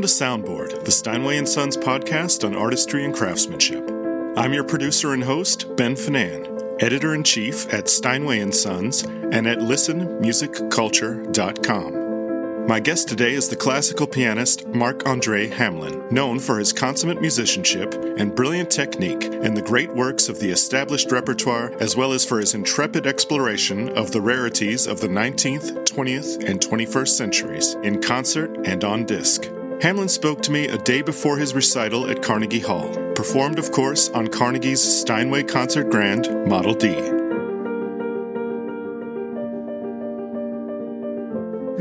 Welcome to Soundboard, the Steinway and Sons podcast on artistry and craftsmanship. I'm your producer and host, Ben Finane, editor in chief at Steinway and Sons and at listenmusicculture.com. My guest today is the classical pianist Marc Andre Hamelin, known for his consummate musicianship and brilliant technique in the great works of the established repertoire, as well as for his intrepid exploration of the rarities of the 19th, 20th, and 21st centuries in concert and on disc. Hamelin spoke to me a day before his recital at Carnegie Hall, performed, of course, on Carnegie's Steinway Concert Grand Model D.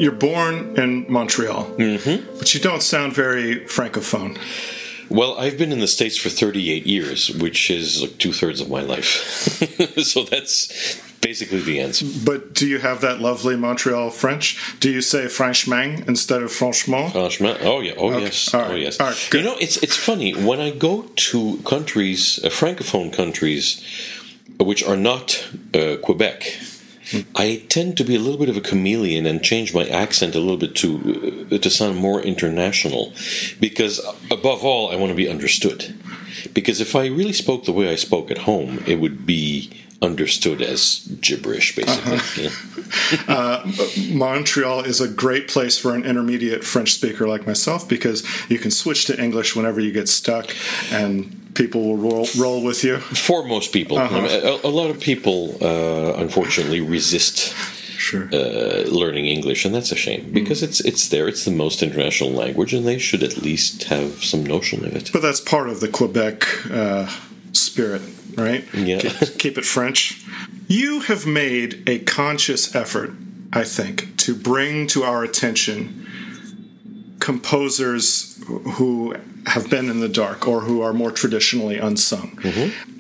You're born in Montreal, Mm-hmm. but you don't sound very francophone. Well, I've been in the States for 38 years, which is like two thirds of my life. so that's basically the answer. But do you have that lovely Montreal French? Do you say franchement instead of franchement? Franchement, oh yeah, oh yes, all right, oh yes. right, you know, it's it's funny when I go to countries, uh, francophone countries, uh, which are not uh, Quebec. I tend to be a little bit of a chameleon and change my accent a little bit to uh, to sound more international, because above all, I want to be understood. Because if I really spoke the way I spoke at home, it would be understood as gibberish, basically. Uh-huh. know? Montreal is a great place for an intermediate French speaker like myself because you can switch to English whenever you get stuck and people will roll, roll with you. For most people, Uh-huh. I mean, a, a lot of people, uh, unfortunately, resist Sure. uh, learning English, and that's a shame because it's it's there. It's the most international language, and they should at least have some notion of it. But that's part of the Quebec uh, spirit, right? Yeah. Keep, keep it French. You have made a conscious effort, I think, to bring to our attention composers who have been in the dark or who are more traditionally unsung.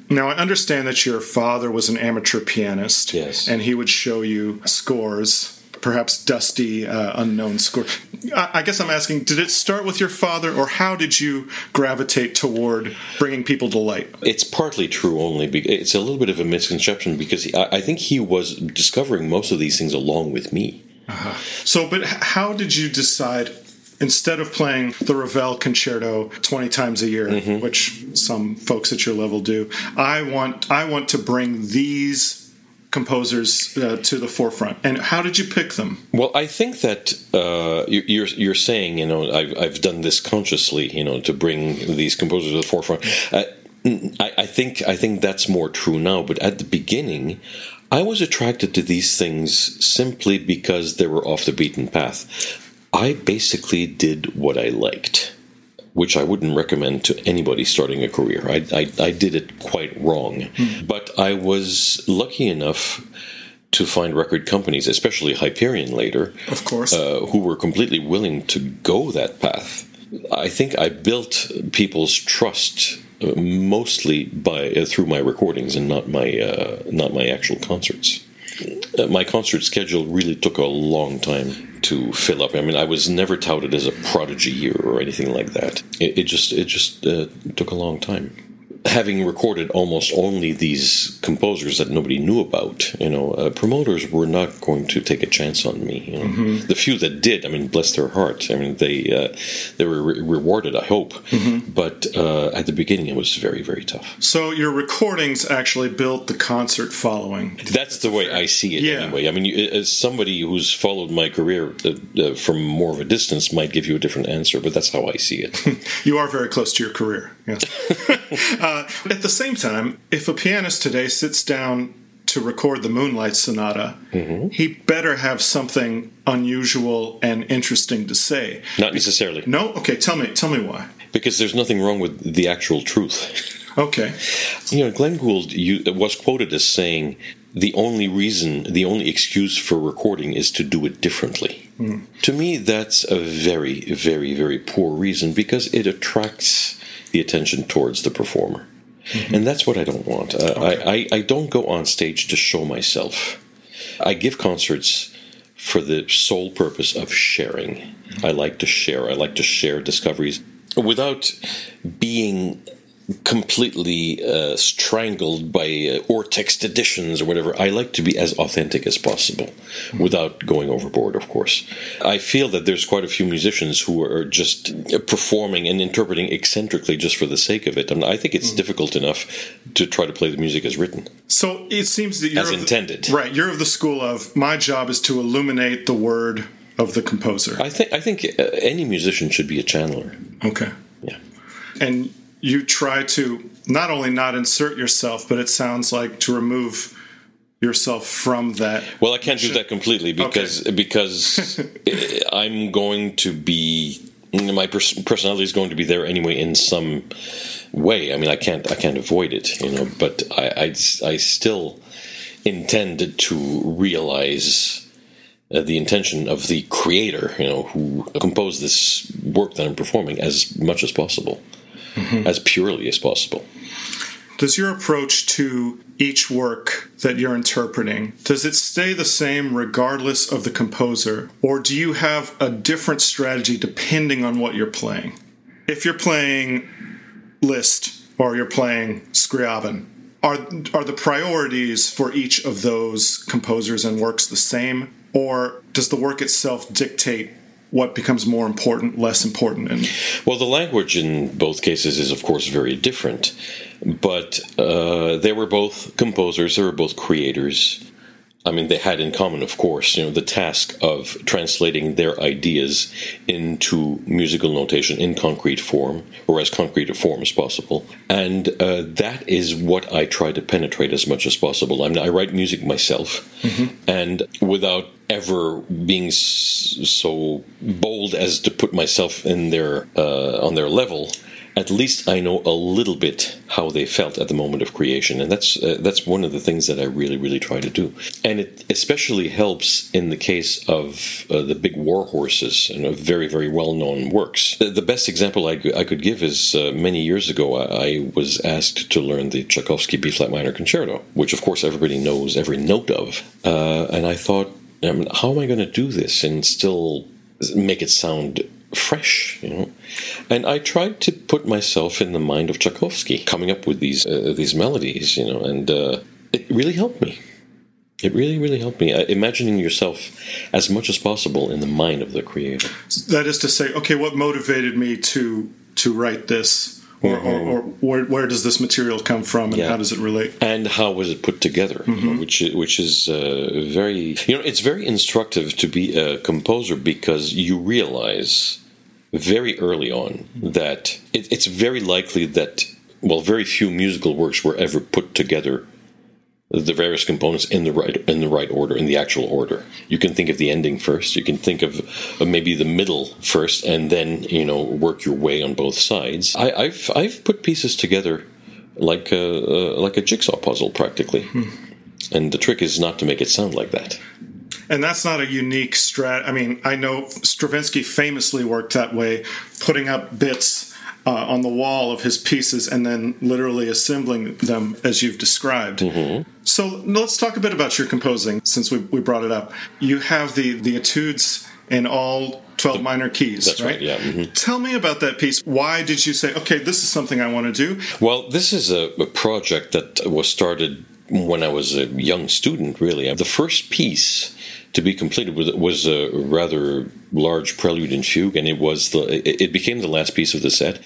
Now, I understand that your father was an amateur pianist, Yes. and he would show you scores, perhaps dusty, uh, unknown scores. I, I guess I'm asking, did it start with your father, or how did you gravitate toward bringing people to light? It's partly true only. It's a little bit of a misconception because he, I I think he was discovering most of these things along with me. Uh-huh. So, but how did you decide? Instead of playing the Ravel concerto 20 times a year, mm-hmm. which some folks at your level do, I want I want to bring these composers uh, to the forefront. And how did you pick them? Well, I think that uh, you- you're you're saying, you know, I've, I've done this consciously, you know, to bring these composers to the forefront. Uh, I, I think I think that's more true now. But at the beginning, I was attracted to these things simply because they were off the beaten path. I basically did what I liked, which I wouldn't recommend to anybody starting a career. I I, I did it quite wrong, but I was lucky enough to find record companies, especially Hyperion later, Of course. uh, who were completely willing to go that path. I think I built people's trust uh, mostly by uh, through my recordings and not my uh, not my actual concerts. Uh, my concert schedule really took a long time to fill up. I mean, I was never touted as a prodigy year or anything like that. It, it just it just uh, took a long time. Having recorded almost only these composers that nobody knew about, you know, uh, promoters were not going to take a chance on me. You know? The few that did, I mean, bless their heart. I mean, they uh, they were re- rewarded, I hope. But uh, at the beginning, it was very very tough. so your recordings actually built the concert following. That's the way I see it, Yeah. anyway. I mean, as somebody who's followed my career uh, uh, from more of a distance might give you a different answer, but that's how I see it. You are very close to your career. uh, at the same time, if a pianist today sits down to record the Moonlight Sonata, he better have something unusual and interesting to say. Not necessarily, No, okay. Tell me. Tell me why. because there's nothing wrong with the actual truth. Okay. You know, Glenn Gould was quoted as saying, "The only reason, the only excuse for recording is to do it differently." To me, that's a very, very, very poor reason because it attracts the attention towards the performer, and that's what I don't want. Uh, I, I, I don't go on stage to show myself. I give concerts for the sole purpose of sharing. I like to share. I like to share discoveries without being completely uh, strangled by uh, Urtext editions or whatever. I like to be as authentic as possible without going overboard, of course. I feel that there's quite a few musicians who are just performing and interpreting eccentrically just for the sake of it. And I think it's mm. difficult enough to try to play the music as written. So it seems that you're as intended. The, right. You're of the school of my job is to illuminate the word of the composer. I think I think uh, any musician should be a channeler. Okay. Yeah. And you try to not only not insert yourself, but it sounds like to remove yourself from that. Well, I can't do that completely because okay. because I'm going to be my personality is going to be there anyway in some way. I mean, I can't I can't avoid it, you know. But I I, I still intend to realize uh, the intention of the creator, you know, who composed this work that I'm performing as much as possible, mm-hmm. as purely as possible. Does your approach to each work that you're interpreting does it stay the same regardless of the composer or do you have a different strategy depending on what you're playing? If you're playing Liszt or you're playing Scriabin, are are the priorities for each of those composers and works the same or does the work itself dictate what becomes more important, less important? And well, the language in both cases is, of course, very different. But uh, they were both composers; they were both creators. I mean, they had in common, of course, you know, the task of translating their ideas into musical notation in concrete form, or as concrete a form as possible. And uh, that is what I try to penetrate as much as possible. I mean, I write music myself, mm-hmm. and without ever being so bold as to put myself in their uh, on their level, at least I know a little bit how they felt at the moment of creation, and that's uh, that's one of the things that I really really try to do. And it especially helps in the case of uh, the big war horses and you know, very very well known works. The, the, best example I, I could give is uh, many years ago I, I, was asked to learn the Tchaikovsky B flat minor concerto, which of course everybody knows every note of, uh, and I thought, I mean, how am I going to do this and still make it sound fresh, you know. And I tried to put myself in the mind of Tchaikovsky, coming up with these uh, these melodies, you know, and uh, it really helped me. It really, really helped me. Uh, imagining yourself as much as possible in the mind of the creator. That is to say, okay, what motivated me to to write this or, mm-hmm. or, or where, where, does this material come from and yeah. how does it relate and how was it put together mm-hmm. which which is uh, very you know it's very instructive to be a composer because you realize very early on that it, it's very likely that well very few musical works were ever put together the various components in the right in the right order in the actual order. You can think of the ending first. You can think of, of maybe the middle first, and then you know work your way on both sides. I, have I've put pieces together like a uh, like a jigsaw puzzle practically, hmm. and the trick is not to make it sound like that. And that's not a unique strat. I mean, I know Stravinsky famously worked that way, putting up bits uh, on the wall of his pieces and then literally assembling them as you've described. Mm-hmm. So let's talk a bit about your composing since we, we brought it up. You have the, the etudes in all 12 minor keys, That's right? right yeah. Mm-hmm. Tell me about that piece. Why did you say, okay, this is something I want to do? Well, this is a, a project that was started when I was a young student, really. The first piece to be completed was, was a rather large prelude and fugue, and it was the it became the last piece of the set.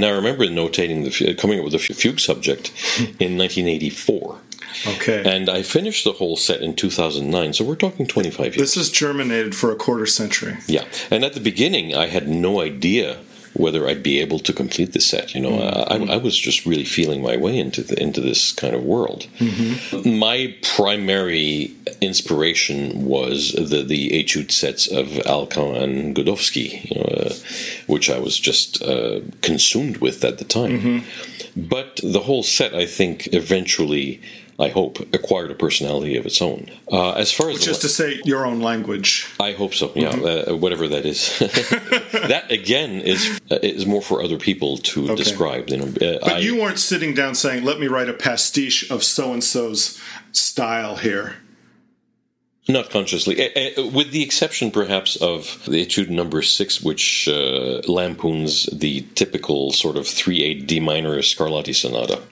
And I remember notating the uh, coming up with a fugue subject hmm. in 1984. Okay. And I finished the whole set in 2009, so we're talking 25 years. This is germinated for a quarter century. Yeah. And at the beginning, I had no idea whether I'd be able to complete the set. You know, mm-hmm. I, I, was just really feeling my way into the, into this kind of world. Mm-hmm. My primary inspiration was the the etude sets of Alkan and Godowsky, you know, uh, which I was just uh, consumed with at the time. Mm-hmm. But the whole set, I think, eventually I hope, acquired a personality of its own. Uh, as far as which is to say, your own language. I hope so. Yeah, mm-hmm. uh, whatever that is. that again is uh, is more for other people to okay. describe. You know, uh, but I, you weren't sitting down saying, "Let me write a pastiche of so and so's style here." Not consciously, uh, with the exception perhaps of the etude number six, which uh, lampoons the typical sort of 3 8 D minor Scarlatti sonata.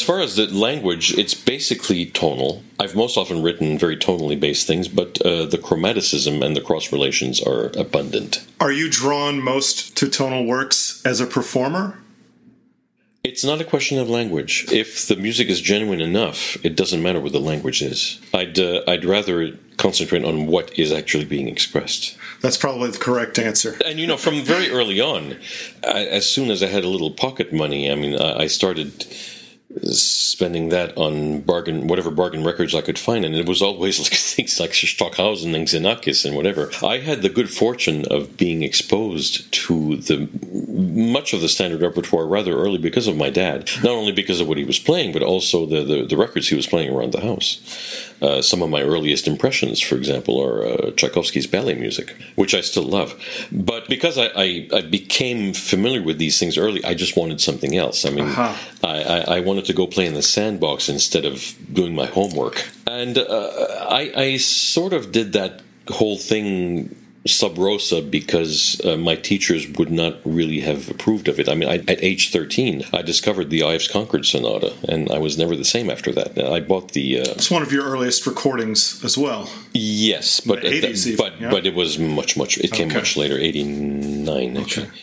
As far as the language, it's basically tonal. I've most often written very tonally based things, but uh, the chromaticism and the cross relations are abundant. Are you drawn most to tonal works as a performer? It's not a question of language. If the music is genuine enough, it doesn't matter what the language is. I'd uh, I'd rather concentrate on what is actually being expressed. That's probably the correct answer. And you know, from very early on, I, as soon as I had a little pocket money, I mean, I, I started spending that on bargain whatever bargain records I could find, and it was always like things like Stockhausen and Xenakis and whatever. I had the good fortune of being exposed to the much of the standard repertoire rather early because of my dad. Not only because of what he was playing, but also the the, the records he was playing around the house. Uh, some of my earliest impressions, for example, are uh, Tchaikovsky's ballet music, which I still love. But because I, I, I, became familiar with these things early, I just wanted something else. I mean, uh-huh. I, I, I, wanted to go play in the sandbox instead of doing my homework. And uh, I, I sort of did that whole thing sub rosa because uh, my teachers would not really have approved of it. I mean, I, at age 13, I discovered the Ives Concord Sonata, and I was never the same after that. I bought the. Uh, it's one of your earliest recordings as well. Yes, but 80s even, but yeah? but it was much much. It came okay. much later, 89 actually. Okay.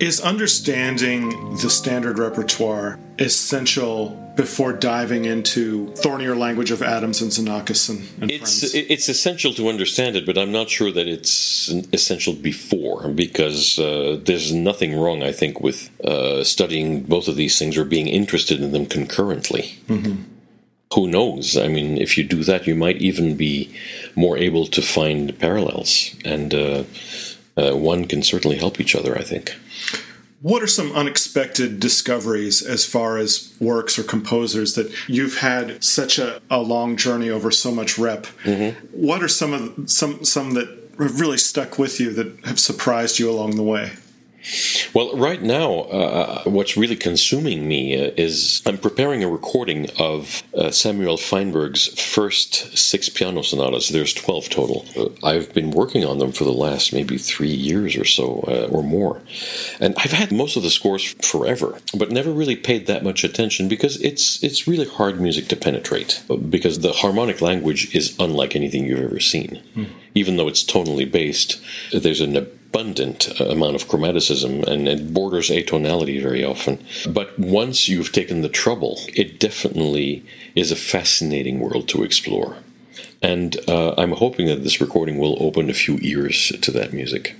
Is understanding the standard repertoire essential before diving into thornier language of Adams and Xenakis and, and it's friends? it's essential to understand it, but I'm not sure that it's essential before because uh, there's nothing wrong, I think, with uh, studying both of these things or being interested in them concurrently. Mm-hmm. Who knows? I mean, if you do that, you might even be more able to find parallels, and uh, uh one can certainly help each other. I think. What are some unexpected discoveries as far as works or composers that you've had such a, a long journey over so much rep? Mm-hmm. What are some of some some that have really stuck with you that have surprised you along the way? Well, right now, uh, what's really consuming me uh, is I'm preparing a recording of uh, Samuel Feinberg's first six piano sonatas. There's 12 total. Uh, I've been working on them for the last maybe three years or so, uh, or more. And I've had most of the scores forever, but never really paid that much attention because it's, it's really hard music to penetrate, because the harmonic language is unlike anything you've ever seen. Mm. Even though it's tonally based, there's an abundant amount of chromaticism and it borders atonality very often. But once you've taken the trouble, it definitely is a fascinating world to explore. And uh, I'm hoping that this recording will open a few ears to that music.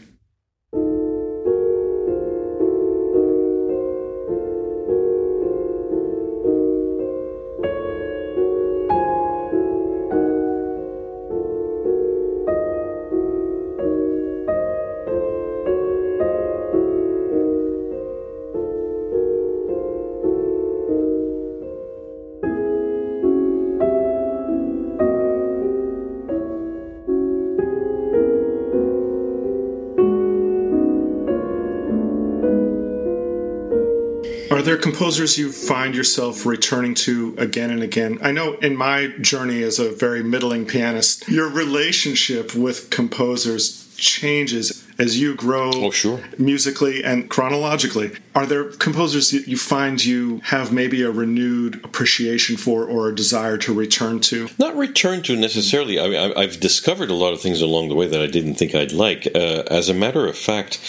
There composers you find yourself returning to again and again? I know in my journey as a very middling pianist, your relationship with composers changes as you grow oh, sure. musically and chronologically. Are there composers that you find you have maybe a renewed appreciation for or a desire to return to? Not return to necessarily. I mean, I've discovered a lot of things along the way that I didn't think I'd like. Uh, as a matter of fact,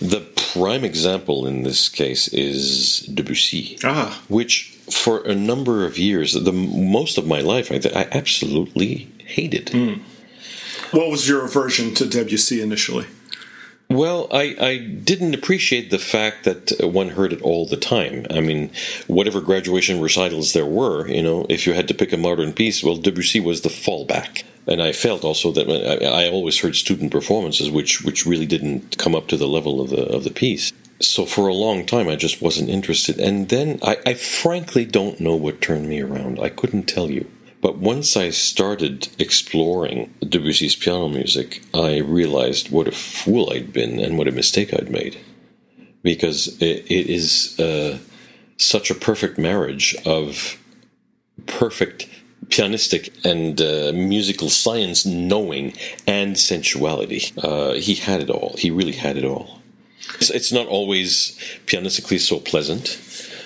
the prime example in this case is Debussy, ah. which for a number of years, the most of my life, I, I absolutely hated. Mm. What was your aversion to Debussy initially? Well, I, I didn't appreciate the fact that one heard it all the time. I mean, whatever graduation recitals there were, you know, if you had to pick a modern piece, well, Debussy was the fallback. And I felt also that I, I always heard student performances which which really didn't come up to the level of the of the piece. So for a long time, I just wasn't interested. And then I, I frankly don't know what turned me around. I couldn't tell you. But once I started exploring Debussy's piano music, I realized what a fool I'd been and what a mistake I'd made. Because it, it is uh, such a perfect marriage of perfect pianistic and uh, musical science knowing and sensuality. Uh, he had it all. He really had it all. It's, it's not always pianistically so pleasant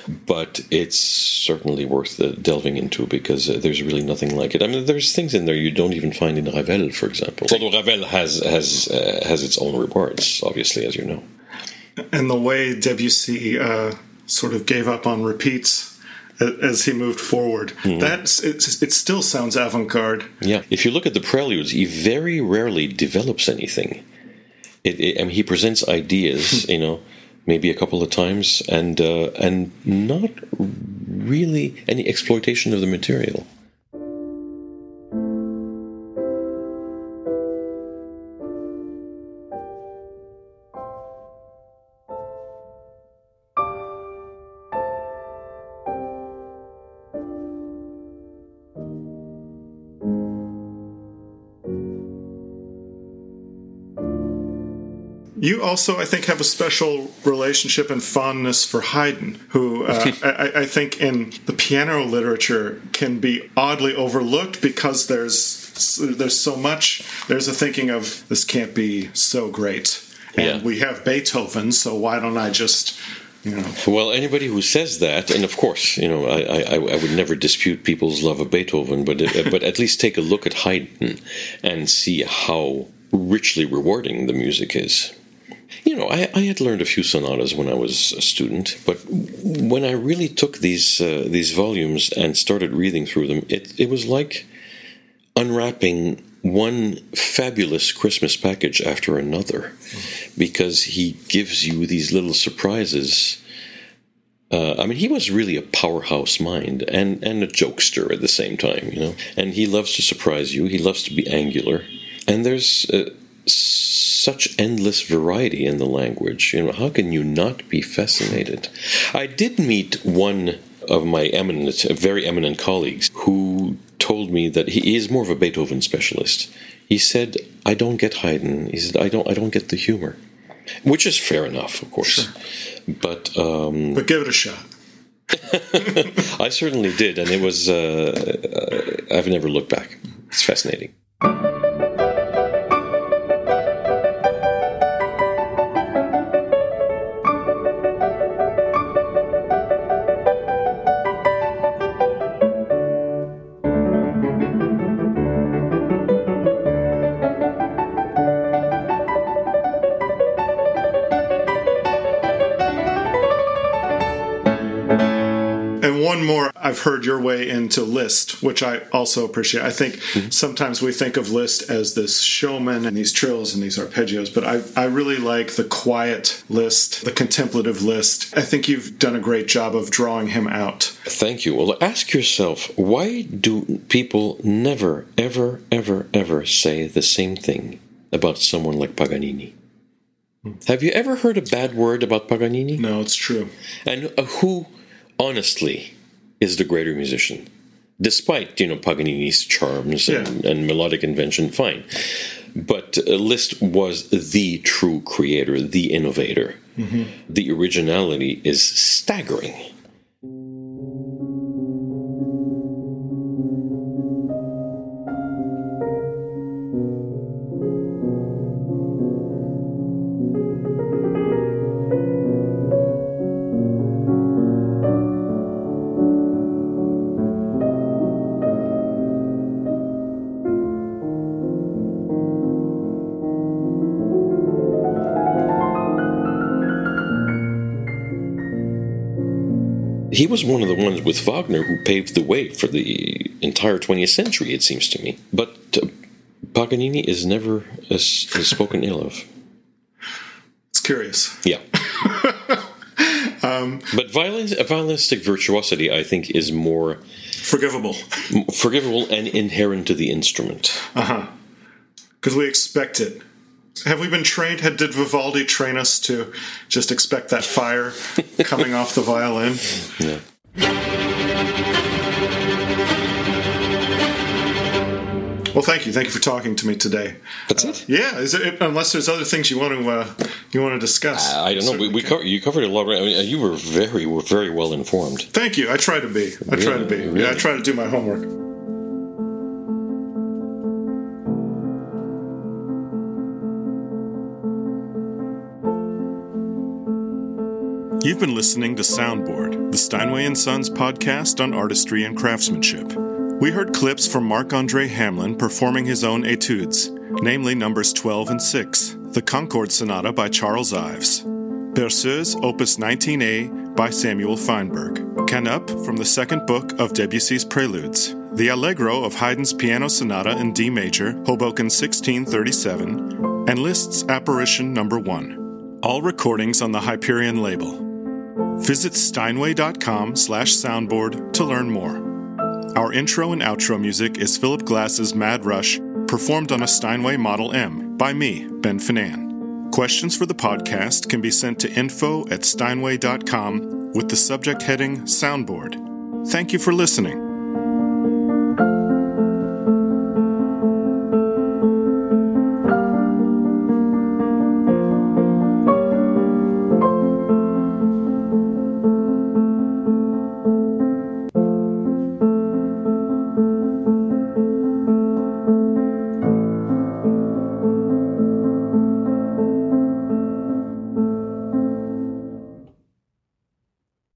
but it's certainly worth delving into because uh, there's really nothing like it. I mean, there's things in there you don't even find in Ravel, for example. Although Ravel has has uh, has its own rewards, obviously, as you know. And the way Debussy uh, sort of gave up on repeats as he moved forward. Mm-hmm. That's it, it still sounds avant-garde. Yeah, if you look at the preludes, he very rarely develops anything. It, it, I mean, he presents ideas, you know, maybe a couple of times, and uh, and not really any exploitation of the material. Also, I think, have a special relationship and fondness for Haydn, who uh, I, I, think in the piano literature can be oddly overlooked because there's there's so much. There's a thinking of this can't be so great, and yeah. we have Beethoven, so why don't I just you know. Well, anybody who says that, and of course, you know, I, I, I would never dispute people's love of Beethoven, but uh, but at least take a look at Haydn and see how richly rewarding the music is. You know, I, I, had learned a few sonatas when I was a student, but when I really took these uh, these volumes and started reading through them, it it was like unwrapping one fabulous Christmas package after another, mm. because he gives you these little surprises. Uh, I mean, he was really a powerhouse mind and, and a jokester at the same time, you know. And he loves to surprise you. He loves to be angular. And there's uh, such endless variety in the language. You know, how can you not be fascinated? I did meet one of my eminent, very eminent colleagues who told me that he is more of a Beethoven specialist. He said, "I don't get Haydn." He said, "I don't, I don't get the humor," which is fair enough, of course. Sure. But um, but give it a shot. I certainly did, and it was. Uh, uh, I've never looked back. It's fascinating. I've heard your way into Liszt, which I also appreciate. I think mm-hmm. sometimes we think of Liszt as this showman and these trills and these arpeggios, but I, I really like the quiet Liszt, the contemplative Liszt. I think you've done a great job of drawing him out. Thank you. Well, ask yourself why do people never, ever, ever, ever say the same thing about someone like Paganini? Hmm. Have you ever heard a bad word about Paganini? No, it's true. And uh, who, honestly, is the greater musician. Despite, you know, Paganini's charms and, yeah. and melodic invention, fine. But Liszt was the true creator, the innovator. Mm-hmm. the originality is staggering. He was one of the ones with Wagner who paved the way for the entire 20th century, it seems to me. But uh, Paganini is never uh, spoken ill of. It's curious. Yeah. but violin, violinistic virtuosity, I think, is more Forgivable. forgivable and inherent to the instrument. Uh huh. Because we expect it. Have we been trained? Had, did Vivaldi train us to just expect that fire coming off the violin? Yeah. Well, thank you. Thank you for talking to me today. That's it. Yeah, is it, unless there's other things you want to uh, you want to discuss. I don't know. We, we co- you covered a lot. I mean, you were very, were very well informed. Thank you. I try to be. I try to be. Really? Yeah, I try to do my homework. You've been listening to Soundboard, the Steinway and Sons podcast on artistry and craftsmanship. We heard clips from Marc Andre Hamelin performing his own etudes, namely numbers 12 and 6, the Concord Sonata by Charles Ives, Berceuse Opus 19A by Samuel Feinberg, Canope from the second book of Debussy's Preludes, the Allegro of Haydn's Piano Sonata in D major, Hoboken 1637, and Liszt's Apparition Number 1. All recordings on the Hyperion label. Visit steinway.com slash soundboard to learn more. Our intro and outro music is Philip Glass's Mad Rush, performed on a Steinway Model M by me, Ben Finane. Questions for the podcast can be sent to info at steinway.com with the subject heading Soundboard. Thank you for listening.